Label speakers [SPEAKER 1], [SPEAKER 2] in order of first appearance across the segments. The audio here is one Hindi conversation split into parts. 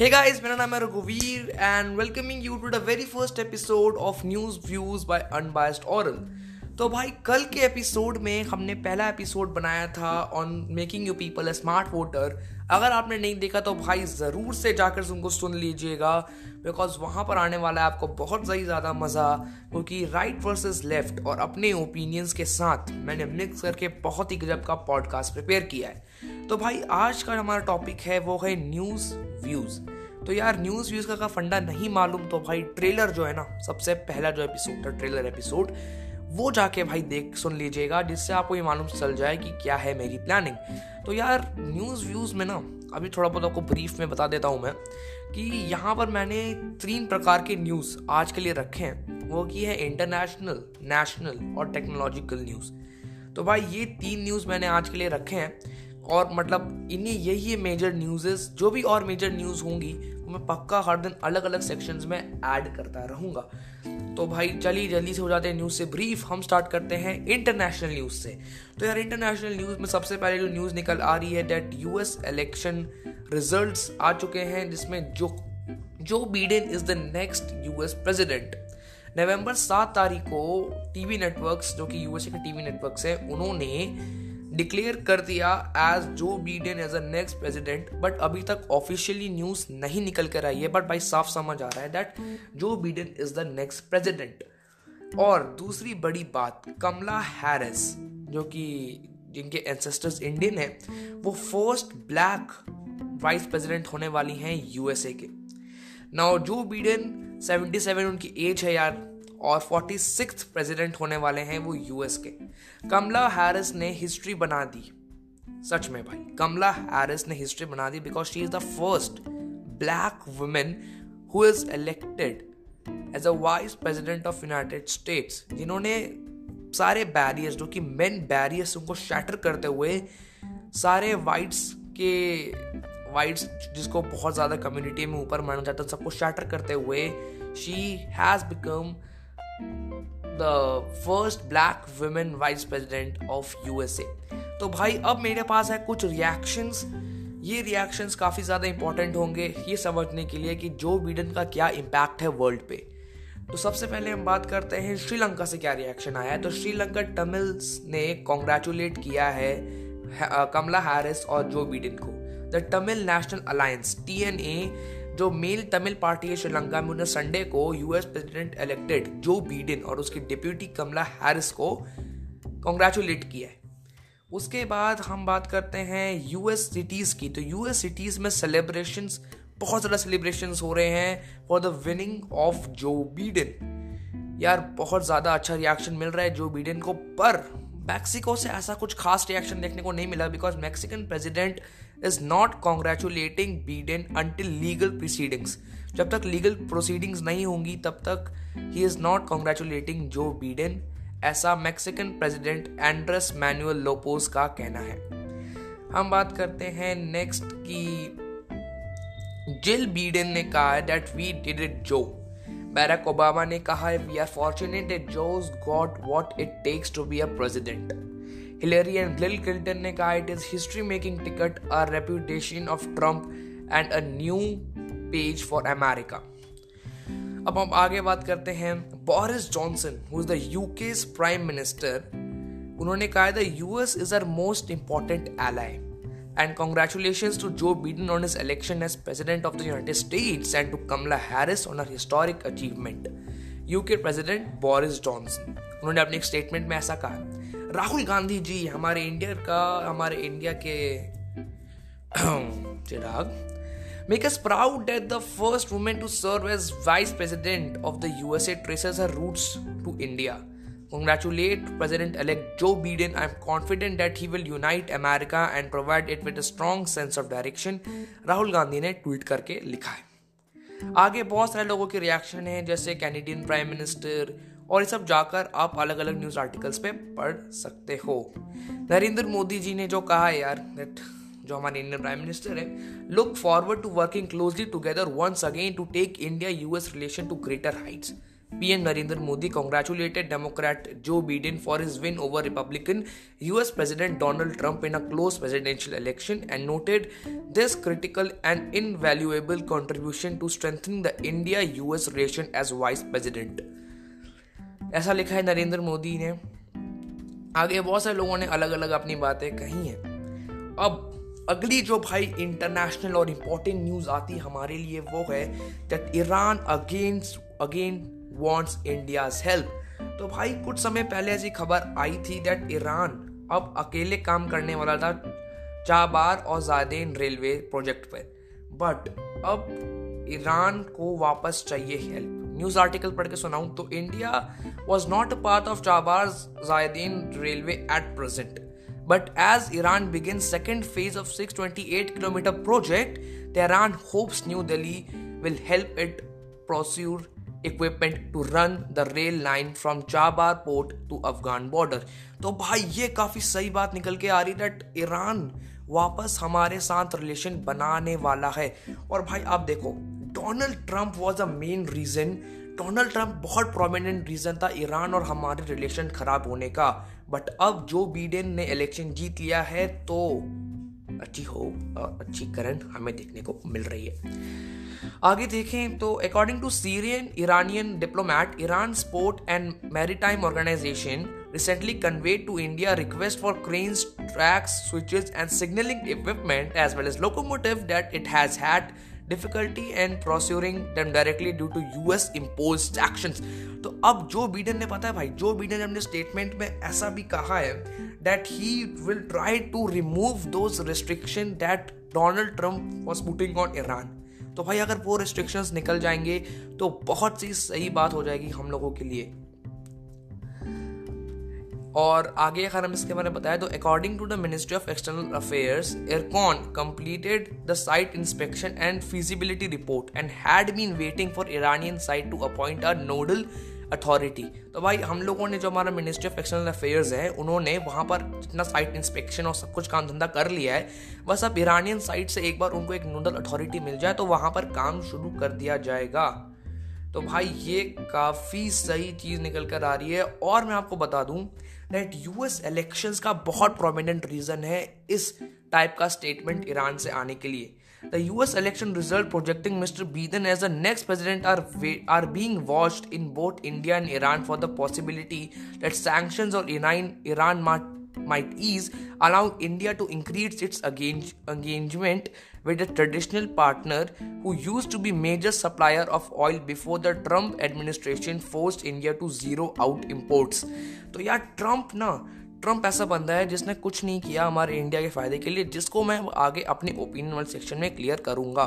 [SPEAKER 1] Hey guys, my name is Raghuveer and welcoming you to the very first episode of News Views by Unbiased Oral. तो भाई कल के एपिसोड में हमने पहला एपिसोड बनाया था on making you people a smart voter अगर आपने नहीं देखा तो भाई ज़रूर से जाकर उनको सुन लीजिएगा बिकॉज़ वहाँ पर आने वाला है आपको बहुत ही ज़्यादा मज़ा क्योंकि राइट वर्सेस लेफ़्ट और अपने ओपिनियंस के साथ मैंने मिक्स करके बहुत ही गजब का पॉडकास्ट प्रिपेयर किया है। तो भाई आज का हमारा टॉपिक है वो है न्यूज़ व्यूज़ तो यार न्यूज़ व्यूज़ का, फंडा नहीं मालूम तो भाई ट्रेलर जो है ना सबसे पहला जो एपिसोड था ट्रेलर एपिसोड वो जाके भाई देख, सुन लीजिएगा, जिससे आपको ये मालूम चल जाए कि क्या है मेरी प्लानिंग तो यार न्यूज़ व्यूज़ में ना, अभी थोड़ा बहुत आपको ब्रीफ में बता देता हूँ मैं, कि यहाँ पर मैंने तीन प्रकार के न्यूज़ आज के लिए रखे हैं। वो की है इंटरनेशनल नेशनल और टेक्नोलॉजिकल न्यूज़ तो भाई, ये तीन न्यूज़ मैंने आज के लिए रखे हैं, और मतलब इन्हीं, यही मेजर न्यूज़ जो भी और मेजर न्यूज़ होंगी मैं पक्का हर दिन अलग अलग सेक्शंस में ऐड करता रहूँगा। तो भाई, चलिए जल्दी से हो जाते हैं न्यूज़ से ब्रीफ हम स्टार्ट करते हैं इंटरनेशनल न्यूज़ से। तो यार इंटरनेशनल न्यूज़ में सबसे पहले जो न्यूज़ निकल आ रही है डेट यूएस इलेक्शन रिजल्ट्स आ चुके हैं, जिसमें जो Joe Biden is the next US president November सात तारीख को टीवी नेटवर्क्स जो कि यूएसए के टीवी नेटवर्क्स हैं, उन्होंने डिक्लेयर कर दिया as Joe Biden as a next president but अभी तक ऑफिशियली न्यूज़ नहीं निकल कर आई है बट भाई साफ़ समझ आ रहा है that Joe Biden is the next president और दूसरी बड़ी बात कमला हैरिस जो कि जिनके एंसेस्टर्स इंडियन है, वो फ़र्स्ट ब्लैक वाइस प्रेसिडेंट होने वाली हैं यूएसए के. नाउ जो बीडेन 77 उनकी एज है यार और फोर्टी सिक्स प्रेजिडेंट होने वाले हैं वो यूएस के। कमला हैरिस ने हिस्ट्री बना दी। सच में भाई, कमला हैरिस ने हिस्ट्री बना दी because she is the first black women who is elected as a vice president of United States जिन्होंने सारे बैरियर्स जो कि मेन बैरियर्स उनको शैटर करते हुए सारे वाइट्स के वाइट्स जिसको बहुत ज़्यादा कम्युनिटी में ऊपर माना जाता है सबको शैटर करते हुए she has become the first black women vice president of USA तो भाई, अब मेरे पास है कुछ रिएक्शंस ये रिएक्शंस काफ़ी ज़्यादा इंपॉर्टेंट होंगे ये समझने के लिए कि जो बीडन का क्या इम्पैक्ट है वर्ल्ड पे। तो सबसे पहले हम बात करते हैं श्रीलंका से क्या रिएक्शन आया है। तो श्रीलंका तमिल्स ने कॉन्ग्रेचुलेट किया है कमला हैरिस और जो बीडन को। द तमिल नेशनल अलायंस टी जो मेल तमिल पार्टी है श्रीलंका में उन्हें संडे को US president elected Joe Biden और उसकी डिप्यूटी कमला हैरिस को कॉन्ग्रेचुलेट किया है। उसके बाद हम बात करते हैं यूएस सिटीज़ की। तो यूएस सिटीज़ में सेलिब्रेशंस बहुत ज़्यादा सेलिब्रेशंस हो रहे हैं for the winning of Joe Biden यार, बहुत ज़्यादा अच्छा रिएक्शन मिल रहा है जो बीडेन को, पर मैक्सिको से ऐसा कुछ खास रिएक्शन देखने को नहीं मिला because Mexican president is not congratulating Biden until legal proceedings जब तक लीगल प्रोसीडिंग्स नहीं होंगी, तब तक he is not congratulating Joe Biden ऐसा Mexican president Andres Manuel Lopez का कहना है। हम बात करते हैं नेक्स्ट की। जिल बीडेन ने कहा है that we did it Joe Barack Obama ने कहा है we are fortunate it Joe's got what it takes to be a president Hillary and Bill Clinton ने कहा it is history making ticket a reputation of Trump and a new page for America अब हम आगे बात करते हैं Boris Johnson who is the UK prime minister उन्होंने कहा the US is our most important ally and congratulation to Joe Biden on his election as president of the United States and to Kamala Harris on her historic achievement UK president Boris Johnson उन्होंने अपने एक स्टेटमेंट में ऐसा कहा राहुल गांधी जी हमारे इंडिया का, हमारे इंडिया के चिराग make us proud that the first women to serve as vice president of the USA traces her roots to India Congratulate President elect Joe Biden. I'm confident that he will unite America and provide it with a strong sense of direction. Rahul Gandhi ने ट्वीट करके लिखा है आगे बहुत सारे लोगों के रिएक्शन है, जैसे कैनेडियन प्राइम मिनिस्टर और ये सब जाकर आप अलग अलग न्यूज़ आर्टिकल्स पे पढ़ सकते हो। नरेंद्र मोदी जी ने जो कहा यार जो हमारे इंडियन प्राइम मिनिस्टर है look forward to working closely together once again to take India US relation to greater heights PM Narendra Modi congratulated Democrat Joe Biden for his win over Republican US president Donald Trump in a close presidential election and noted this critical and invaluable contribution to strengthening the India US relation as vice president ऐसा लिखा है नरेंद्र मोदी ने। आगे बहुत सारे लोगों ने अलग अलग अपनी बातें कही हैं। अब अगली जो भाई इंटरनेशनल और इम्पोर्टेंट न्यूज़ आती है हमारे लिए वो है that Iran against again wants India's help तो भाई कुछ समय पहले ऐसी खबर आई थी दैट ईरान अब अकेले काम करने वाला था चाबार और जादेन रेलवे प्रोजेक्ट पर बट अब ईरान को वापस चाहिए हेल्प न्यूज़ आर्टिकल पढ़ के सुनाऊं तो India was not a part of Chabahar Zahedan railway at present but as Iran begin second phase of 628 kilometre project the Iran hopes New Delhi will help it procure equipment to run the rail line from Chabahar port to Afghan border तो भाई, ये काफ़ी सही बात निकल के आ रही दैट ईरान वापस हमारे साथ रिलेशन बनाने वाला है। और भाई, आप देखो Donald Trump was a main reason Donald Trump बहुत प्रोमिनेंट रीजन था ईरान और हमारे रिलेशन खराब होने का। बट अब जो बीडेन ने इलेक्शन जीत लिया है तो अच्छी हो अच्छी करंट हमें देखने को मिल रही है। आगे देखें तो according to Syrian Iranian diplomat Iran sport and maritime organisation recently conveyed to India request for cranes, tracks, switches, and signaling equipment as well as locomotive that it has had difficulty and procuring them directly due to US impose action तो अब जो बीडन ने, पता है भाई जो बीडन ने अपने स्टेटमेंट में ऐसा भी कहा है that he will try to remove those restriction that Donald Trump was putting on Iran तो भाई, अगर वो रिस्ट्रिक्शंस निकल जाएँगे तो बहुत सी सही बात हो जाएगी हम लोगों के लिए। और आगे अगर हम इसके बारे में बताएँ तो according to the ministry of external affairs IRCON completed the site inspection and feasibility report and had been waiting for Iranian side to appoint a nodal authority तो भाई, हम लोगों ने जो हमारा मिनिस्ट्री ऑफ़ एक्सटर्नल अफेयर्स है, उन्होंने वहाँ पर जितना साइट इंस्पेक्शन और सब कुछ काम धंधा कर लिया है। बस अब ईरानियन साइट से एक बार उनको एक नोडल अथॉरिटी मिल जाए तो वहाँ पर काम शुरू कर दिया जाएगा। तो भाई, ये काफ़ी सही चीज़ निकल कर आ रही है। और मैं आपको बता दूँ डेट यूएस इलेक्शन का बहुत प्रोमिनेंट रीजन है इस टाइप का स्टेटमेंट ईरान से आने के लिए। The US election result projecting mister Biden as a next president are are being watched in both India and Iran for the possibility that sanction और ईरान ईरान मार्ट might, ease, allow India to increase its engagement with a traditional partner who used to be major supplier of oil before the Trump administration forced India to zero out imports. तो यार ट्रंप ना ट्रंप ऐसा बंदा है जिसने कुछ नहीं किया हमारे इंडिया के फ़ायदे के लिए जिसको मैं आगे अपने ओपिनियन वाले सेक्शन में क्लियर करूँगा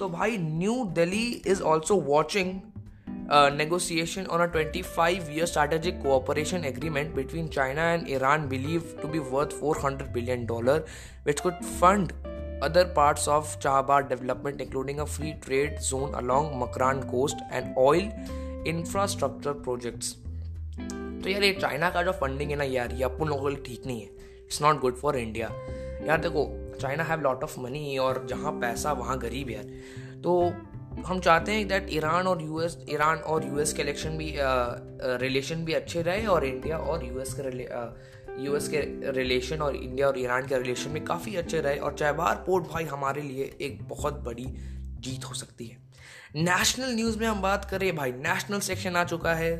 [SPEAKER 1] तो भाई New Delhi is also watching negotiation on a 25 year strategic cooperation agreement between China and Iran believed to be worth 400 billion dollar which could fund other parts of Chabahar development including a free trade zone along Makran coast and oil infrastructure projects तो यार ये चाइना का जो फंडिंग है ना यार ये अपन लोगों के लिए ठीक नहीं है it's not good for India यार देखो China have lot of money और जहाँ पैसा वहाँ गरीब यार तो हम चाहते हैं दैट ईरान और यूएस ईरान और यूएस के इलेक्शन भी रिलेशन भी अच्छे रहे और इंडिया और यूएस के यूएस के रिलेशन और इंडिया और ईरान के रिलेशन में काफ़ी अच्छे रहे और चाहबार पोर्ट भाई हमारे लिए एक बहुत बड़ी जीत हो सकती है। नेशनल न्यूज़ में हम बात करें भाई नेशनल सेक्शन आ चुका है।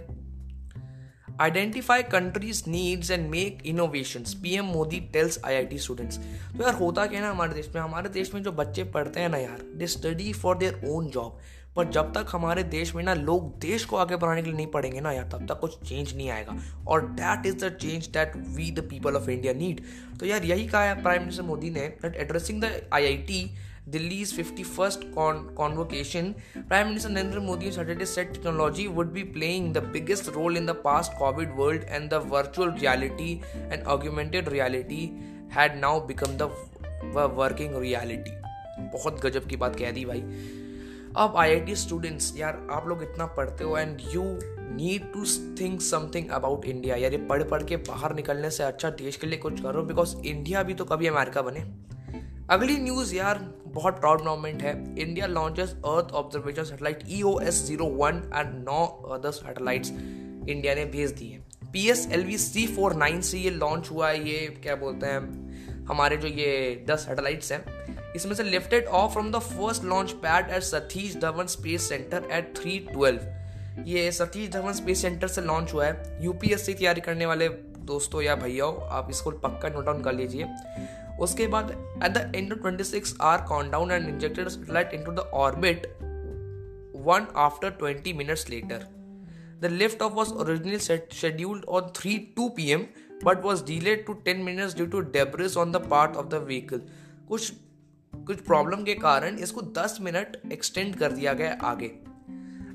[SPEAKER 1] Identify countries needs and make innovation PM Modi tells IIT students तो यार होता क्या ना हमारे देश में? हमारे देश में जो बच्चे पढ़ते हैं ना यार they study for their own job पर जब तक हमारे देश में ना लोग देश को आगे बढ़ाने के लिए नहीं पढ़ेंगे ना यार, तब तक कुछ चेंज नहीं आएगा. और that is the change that we the people of India need तो यार यही कहा है प्राइम मिनिस्टर मोदी ने that addressing the I I T Delhi's 51st con- convocation, Prime Minister Narendra Modi Saturday said technology would be playing the biggest role in the past COVID world and the virtual reality and augmented reality had now become the working reality. बहुत गजब की बात कह दी भाई अब आई आई टी स्टूडेंट्स यार आप लोग इतना पढ़ते हो and you need to think something about India यार ये पढ़ पढ़ के बाहर निकलने से अच्छा देश के लिए कुछ करो बिकॉज़ इंडिया भी तो कभी अमेरिका बने अगली न्यूज़ यार बहुत प्राउड मोमेंट है। India launches earth observation satellite E O S zero one and now other satellites India ने भेज दी है। P S L V C four nine से ये लॉन्च हुआ है, ये क्या बोलते हैं, हमारे जो ये दस सैटेलाइट्स हैं। इसमें से lifted off from the first launch pad at Satish Dhawan space centre at three twelve ये सतीश धवन स्पेस सेंटर से लॉन्च हुआ है। यूपीएससी तैयारी करने वाले दोस्तों या भैया आप इसको पक्का नोट डाउन कर लीजिए। उसके बाद at the end of twenty six hour countdown and injected satellite into the orbit one after twenty minutes later the lift off was original scheduled on three two P M but was delayed to ten minutes due to debris on the part of the vehicle कुछ कुछ प्रॉब्लम के कारण इसको दस मिनट एक्सटेंड कर दिया गया आगे।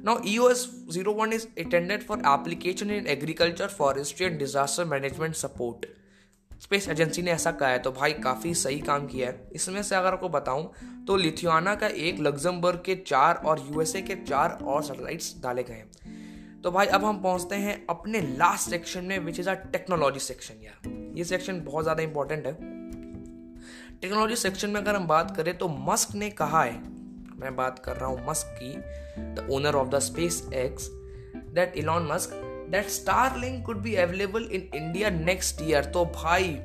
[SPEAKER 1] Now E O S zero one is attended for application in agriculture forestry and disaster management support space agency ने ऐसा कहा है तो भाई काफ़ी सही काम किया है। इसमें से अगर आपको बताऊँ तो लिथुआना का एक लग्जमबर्ग के चार और यूएसए के चार और सैटेलाइट्स डाले गए हैं। तो भाई अब हम पहुँचते हैं अपने लास्ट सेक्शन में which is a technology section यार। ये सेक्शन बहुत ज़्यादा इंपॉर्टेंट है। टेक्नोलॉजी सेक्शन में अगर हम बात करें तो मस्क ने कहा है, मैं बात कर रहा हूँ मस्क की the owner of the SpaceX that Elon Musk that Starlink could be available in India next year तो भाई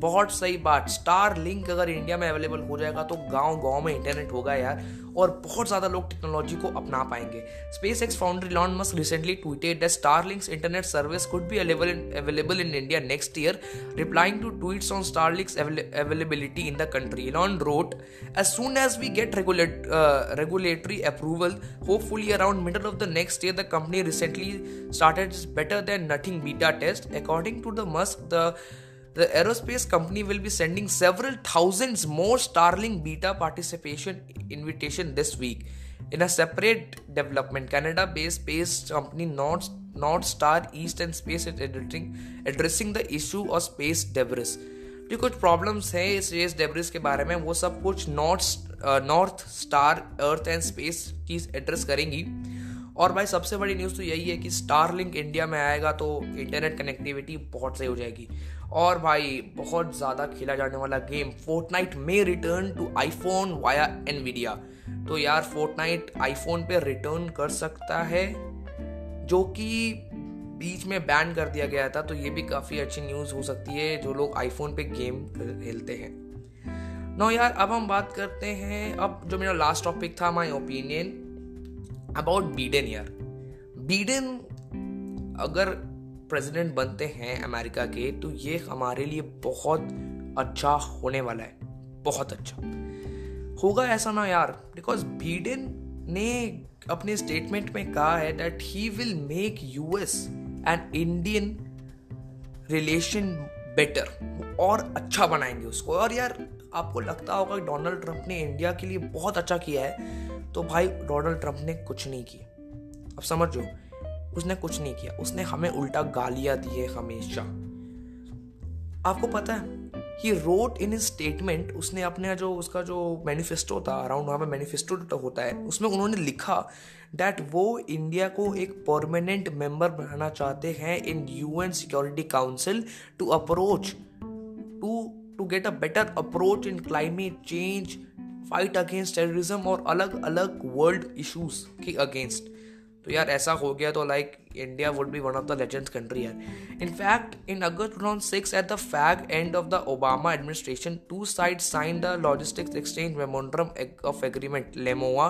[SPEAKER 1] बहुत सही बात। स्टार लिंक अगर इंडिया में अवेलेबल हो जाएगा तो गाँव गाँव में इंटरनेट होगा यार और बहुत ज़्यादा लोग टेक्नोलॉजी को अपना पाएँगे। SpaceX founder Elon Musk recently tweeted Starlink's internet service could भी available in India next year replying to tweet on Starlink's availability in the country Elon wrote as soon as we get regulatory approval hopefully around middle of the next year the company recently started better than nothing beta test according to the Musk the the aerospace company will be sending several thousands more Starlink beta participation invitation this week. In a separate development, Canada-based space company North, North Star East and Space is addressing, addressing the issue of space debris. जो कुछ प्रॉब्लम्स हैं इस स्पेस डेब्रिस के बारे में वो सब कुछ north north star earth and space cheese address करेंगी और भाई सबसे बड़ी न्यूज़ तो यही है कि स्टार लिंक इंडिया में आएगा तो इंटरनेट कनेक्टिविटी बहुत सही हो जाएगी और भाई, बहुत ज़्यादा खेला जाने वाला गेम फोर्टनाइट में return to iPhone via Nvidia तो यार फोर्टनाइट आईफोन पे रिटर्न कर सकता है, जो कि बीच में बैन कर दिया गया था तो ये भी काफ़ी अच्छी न्यूज़ हो सकती है, जो लोग आईफोन पे गेम खेलते हैं। नो यार, अब हम बात करते हैं, अब जो मेरा लास्ट टॉपिक था माई ओपिनियन अबाउट बीडन यार। बीडन अगर प्रेसिडेंट बनते हैं अमेरिका के तो ये हमारे लिए बहुत अच्छा होने वाला है। बहुत अच्छा। होगा ऐसा ना यार बिकॉज़ बीडन ने अपने स्टेटमेंट में कहा है that he will make US and Indian relation better और अच्छा बनाएँगे उसको। और यार, आपको लगता होगा कि डोनाल्ड ट्रंप ने इंडिया के लिए बहुत अच्छा किया है तो भाई डोनाल्ड ट्रंप ने कुछ नहीं किया। अब समझो उसने कुछ नहीं किया। उसने हमें उल्टा गालियाँ दी है हमेशा। आपको पता है ही रोट इन स्टेटमेंट उसने अपने जो, उसका जो मैनिफेस्टो था अराउंड वहाँ पे मैनिफेस्टो होता है, उसमें उन्होंने लिखा डैट वो इंडिया को एक परमानेंट मेंबर बनाना चाहते हैं in UN security council to approach to to get a better approach in climate change fight against terrorism और अलग अलग वर्ल्ड इशूज के अगेंस्ट तो यार ऐसा हो गया तो like India would be one of the legend country यार। In fact in August two thousand six at the fag end of the Obama administration to side sign the logistics exchange memorandum of agreement LEMOA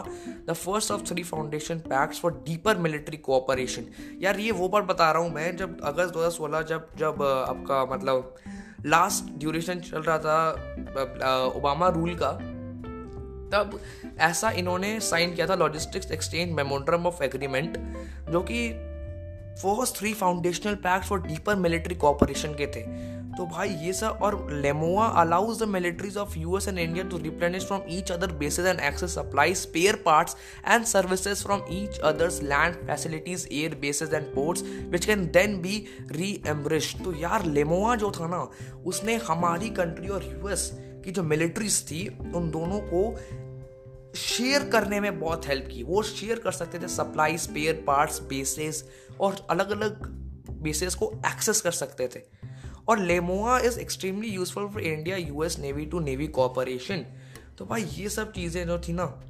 [SPEAKER 1] the first of three foundation pact for deeper military cooperation यार ये वो बात बता रहा हूँ मैं, जब अगस्त दो हज़ार सोलह, जब जब आपका मतलब लास्ट ड्यूरेशन चल रहा था ओबामा रूल का, तब ऐसा इन्होंने साइन किया था लॉजिस्टिक्स एक्सचेंज मेमोड्रम ऑफ़ एग्रीमेंट जो कि first three foundational pact for deeper military cooperation के थे। तो भाई ये सब, और LEMOA allows the militaries of US and India to replenish from each other bases and access supply spare parts and services from each other's land facilities air bases and ports which can then be reimbursed तो यार लेमोआ जो था ना, उसने हमारी कंट्री और यूएस की जो मिलिट्रीज थी, उन दोनों को शेयर करने में बहुत हेल्प की। वो शेयर कर सकते थे सप्लाई, स्पेयर पार्ट्स, बेसिस और अलग अलग बेसिस को एक्सेस कर सकते थे। और LEMOA is extremely useful for India, US navy to navy cooperation तो भाई, ये सब चीज़ें जो थी ना,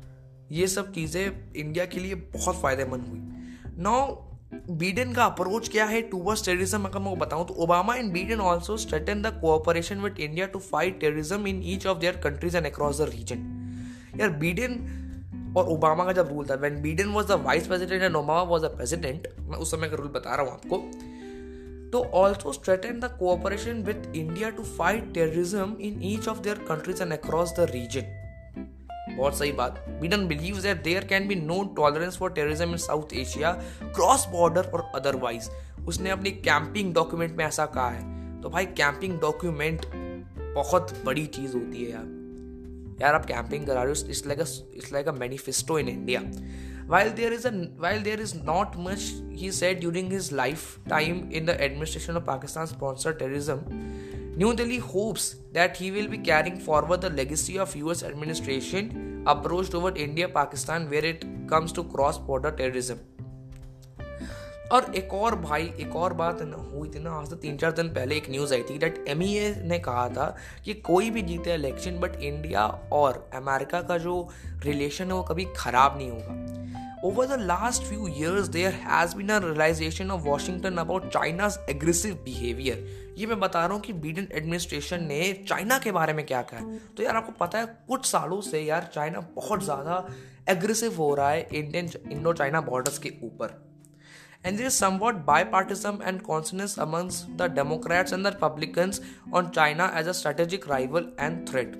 [SPEAKER 1] ये सब चीज़ें इंडिया के लिए बहुत फ़ायदेमंद हुई। नाउ बीडन का अप्रोच क्या है? टूवर्ड्स टेररिज्म अगर मैं बताऊँ तो Obama and Biden also strengthen the cooperation with India to fight terrorism in each of their countries and across the region यार बीडन और ओबामा का जब रूल था when Biden was the vice president and Obama was the president मैं उस समय का रूल बता रहा हूँ आपको तो also strengthen the cooperation with India to fight terrorism in each of their countries and across the region बहुत सही बात। Biden believe that there can be no tolerance for terrorism in South Asia cross border और अदरवाइज़ उसने अपनी कैंपिंग डॉक्यूमेंट में ऐसा कहा है। तो भाई कैंपिंग डॉक्यूमेंट बहुत बड़ी चीज़ होती है यार। yaar aap camping kar rahe it's like a it's like a manifesto in india. While there is a while there is not much he said during his lifetime in the administration of pakistan sponsored terrorism new delhi hopes that he will be carrying forward the legacy of us administration approach toward india pakistan where it comes to cross border terrorism. और एक और भाई, एक और बात हुई थी ना, आज तो तीन चार दिन पहले एक न्यूज़ आई थी डेट एम ने कहा था कि कोई भी जीते इलेक्शन बट इंडिया और अमेरिका का जो रिलेशन है वो कभी ख़राब नहीं होगा। Over the last few years there has been a realisation of Washington about China's aggressive behaviour ये मैं बता रहा हूँ कि बीडन एडमिनिस्ट्रेशन ने चाइना के बारे में क्या कहा। तो यार आपको पता है, कुछ सालों से यार चाइना बहुत ज़्यादा एग्रेसिव हो रहा है इंडियन इंडो चाइना बॉर्डर्स के ऊपर। and there is somewhat bipartisan and consensus amongst the Democrats and the Republicans on China as a strategic rival and threat.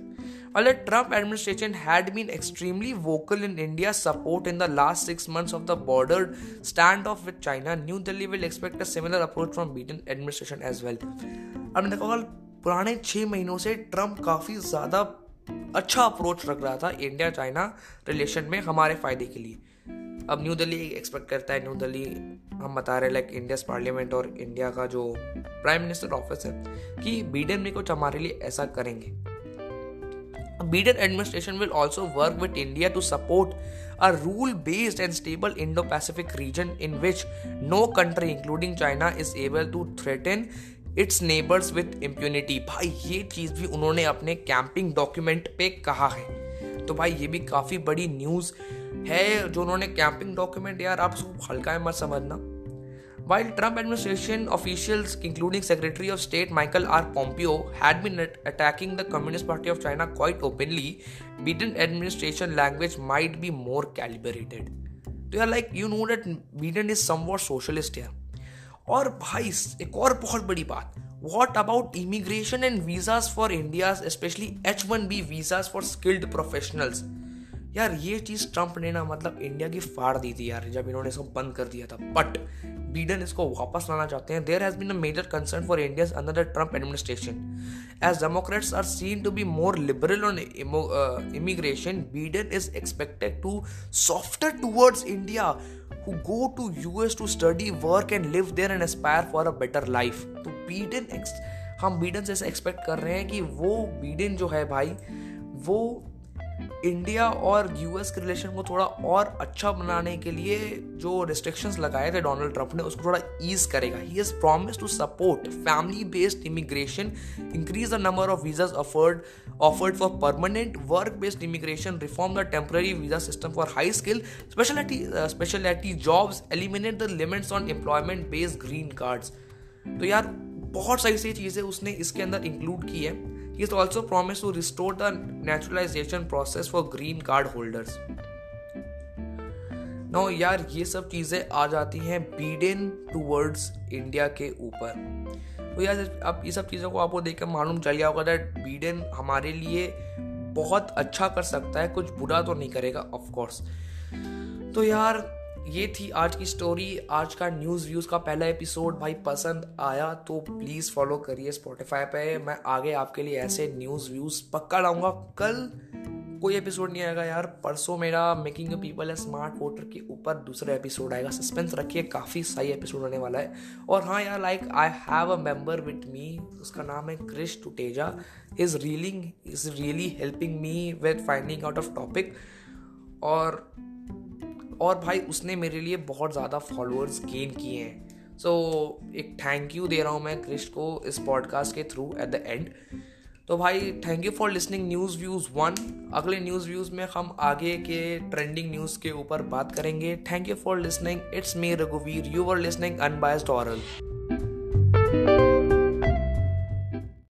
[SPEAKER 1] While the Trump administration had been extremely vocal in India's support in the last six months of the border standoff with China, New Delhi will expect a similar approach from Biden administration as well. अब देखो पुराने छः महीनों से ट्रम्प काफ़ी ज़्यादा अच्छा अप्रोच रख रहा था इंडिया चाइना रिलेशन में हमारे फ़ायदे के लिए अब न्यू दिल्ली एक्सपेक्ट करता है न्यू दिल्ली हम बता रहे लाइक इंडिया पार्लियामेंट और इंडिया का जो प्राइम मिनिस्टर ऑफ़िस है, कि बीडन भी कुछ हमारे लिए ऐसा करेंगे। Biden administration will also work with India to support a rule based and stable Indo Pacific region in which no country including China is able to threaten its neighbours with impunity भाई, ये चीज़ भी उन्होंने अपने कैंपिंग डॉक्यूमेंट पे कहा है। तो भाई, ये भी काफ़ी बड़ी न्यूज़ है जो उन्होंने कैंपिंग डॉक्यूमेंट यार, आप हल्का है मत समझना। While Trump administration officials, including Secretary of State Michael R. Pompeo, had been attacking the Communist Party of China quite openly, Biden administration language might be more calibrated. तो यार like you know that Biden is somewhat socialist है और भाई एक और बहुत बड़ी बात what about immigration and visas for India specially H one B visas for skilled professionals यार ये चीज़ ट्रंप ने ना मतलब इंडिया की फाड़ दी थी यार जब इन्होंने इसको बंद कर दिया था। बट बीडन इसको वापस लाना चाहते हैं। There has been a major concern for India under the Trump administration as Democrats are seen to be more liberal on immigration Biden is expected to softer towards India who go to US to study, work and live there and aspire for a better life. तो बीडन हम बीडन से एक्सपेक्ट कर रहे हैं कि वो बीडन जो है भाई वो इंडिया और यूएस के रिलेशन को थोड़ा और अच्छा बनाने के लिए जो रिस्ट्रिक्शंस लगाए थे डोनाल्ड ट्रंप ने, उसको थोड़ा ईज करेगा। He has promise to support family based immigration increase the number of visas offered offered for permanent work based immigration reform the temporary visa system for high skill speciality speciality jobs eliminate the limits on employment based green cards तो यार, बहुत सारी सी चीज़ें उसने इसके अंदर इंक्लूड की है। He has also promised to restore the naturalization process for green card holders. No यार ये सब चीज़ें आ जाती हैं बीडन टूवर्ड्स इंडिया के ऊपर तो यार अब ये सब चीज़ों को आपको देखकर मालूम चल गया होगा दैट बीडन हमारे लिए बहुत अच्छा कर सकता है, कुछ बुरा तो नहीं करेगा ऑफ़ कोर्स तो यार ये थी आज की स्टोरी आज का न्यूज़ व्यूज़ का पहला एपिसोड भाई, पसंद आया तो प्लीज़ फॉलो करिए स्पॉटिफाई पे। मैं आगे आपके लिए ऐसे न्यूज़ व्यूज़ पक्का लाऊँगा। कल कोई एपिसोड नहीं आएगा यार। परसों मेरा मेकिंग पीपल है स्मार्ट वोटर के ऊपर दूसरा एपिसोड आएगा। सस्पेंस रखिए, काफ़ी सही एपिसोड होने वाला है। और हाँ यार like I have a member with me उसका नाम है Krish Tuteja is reeling is really helping me with finding out of topic और और भाई उसने मेरे लिए बहुत ज़्यादा फॉलोअर्स गेन किए हैं। सो so, एक थैंक यू दे रहा हूँ मैं क्रिश को इस पॉडकास्ट के थ्रू एट द एंड तो भाई thank you for listening news views one अगले न्यूज़ व्यूज़ में हम आगे के ट्रेंडिंग न्यूज़ के ऊपर बात करेंगे। Thank you for listening it's me रघुवीर। You are listening unbiased aural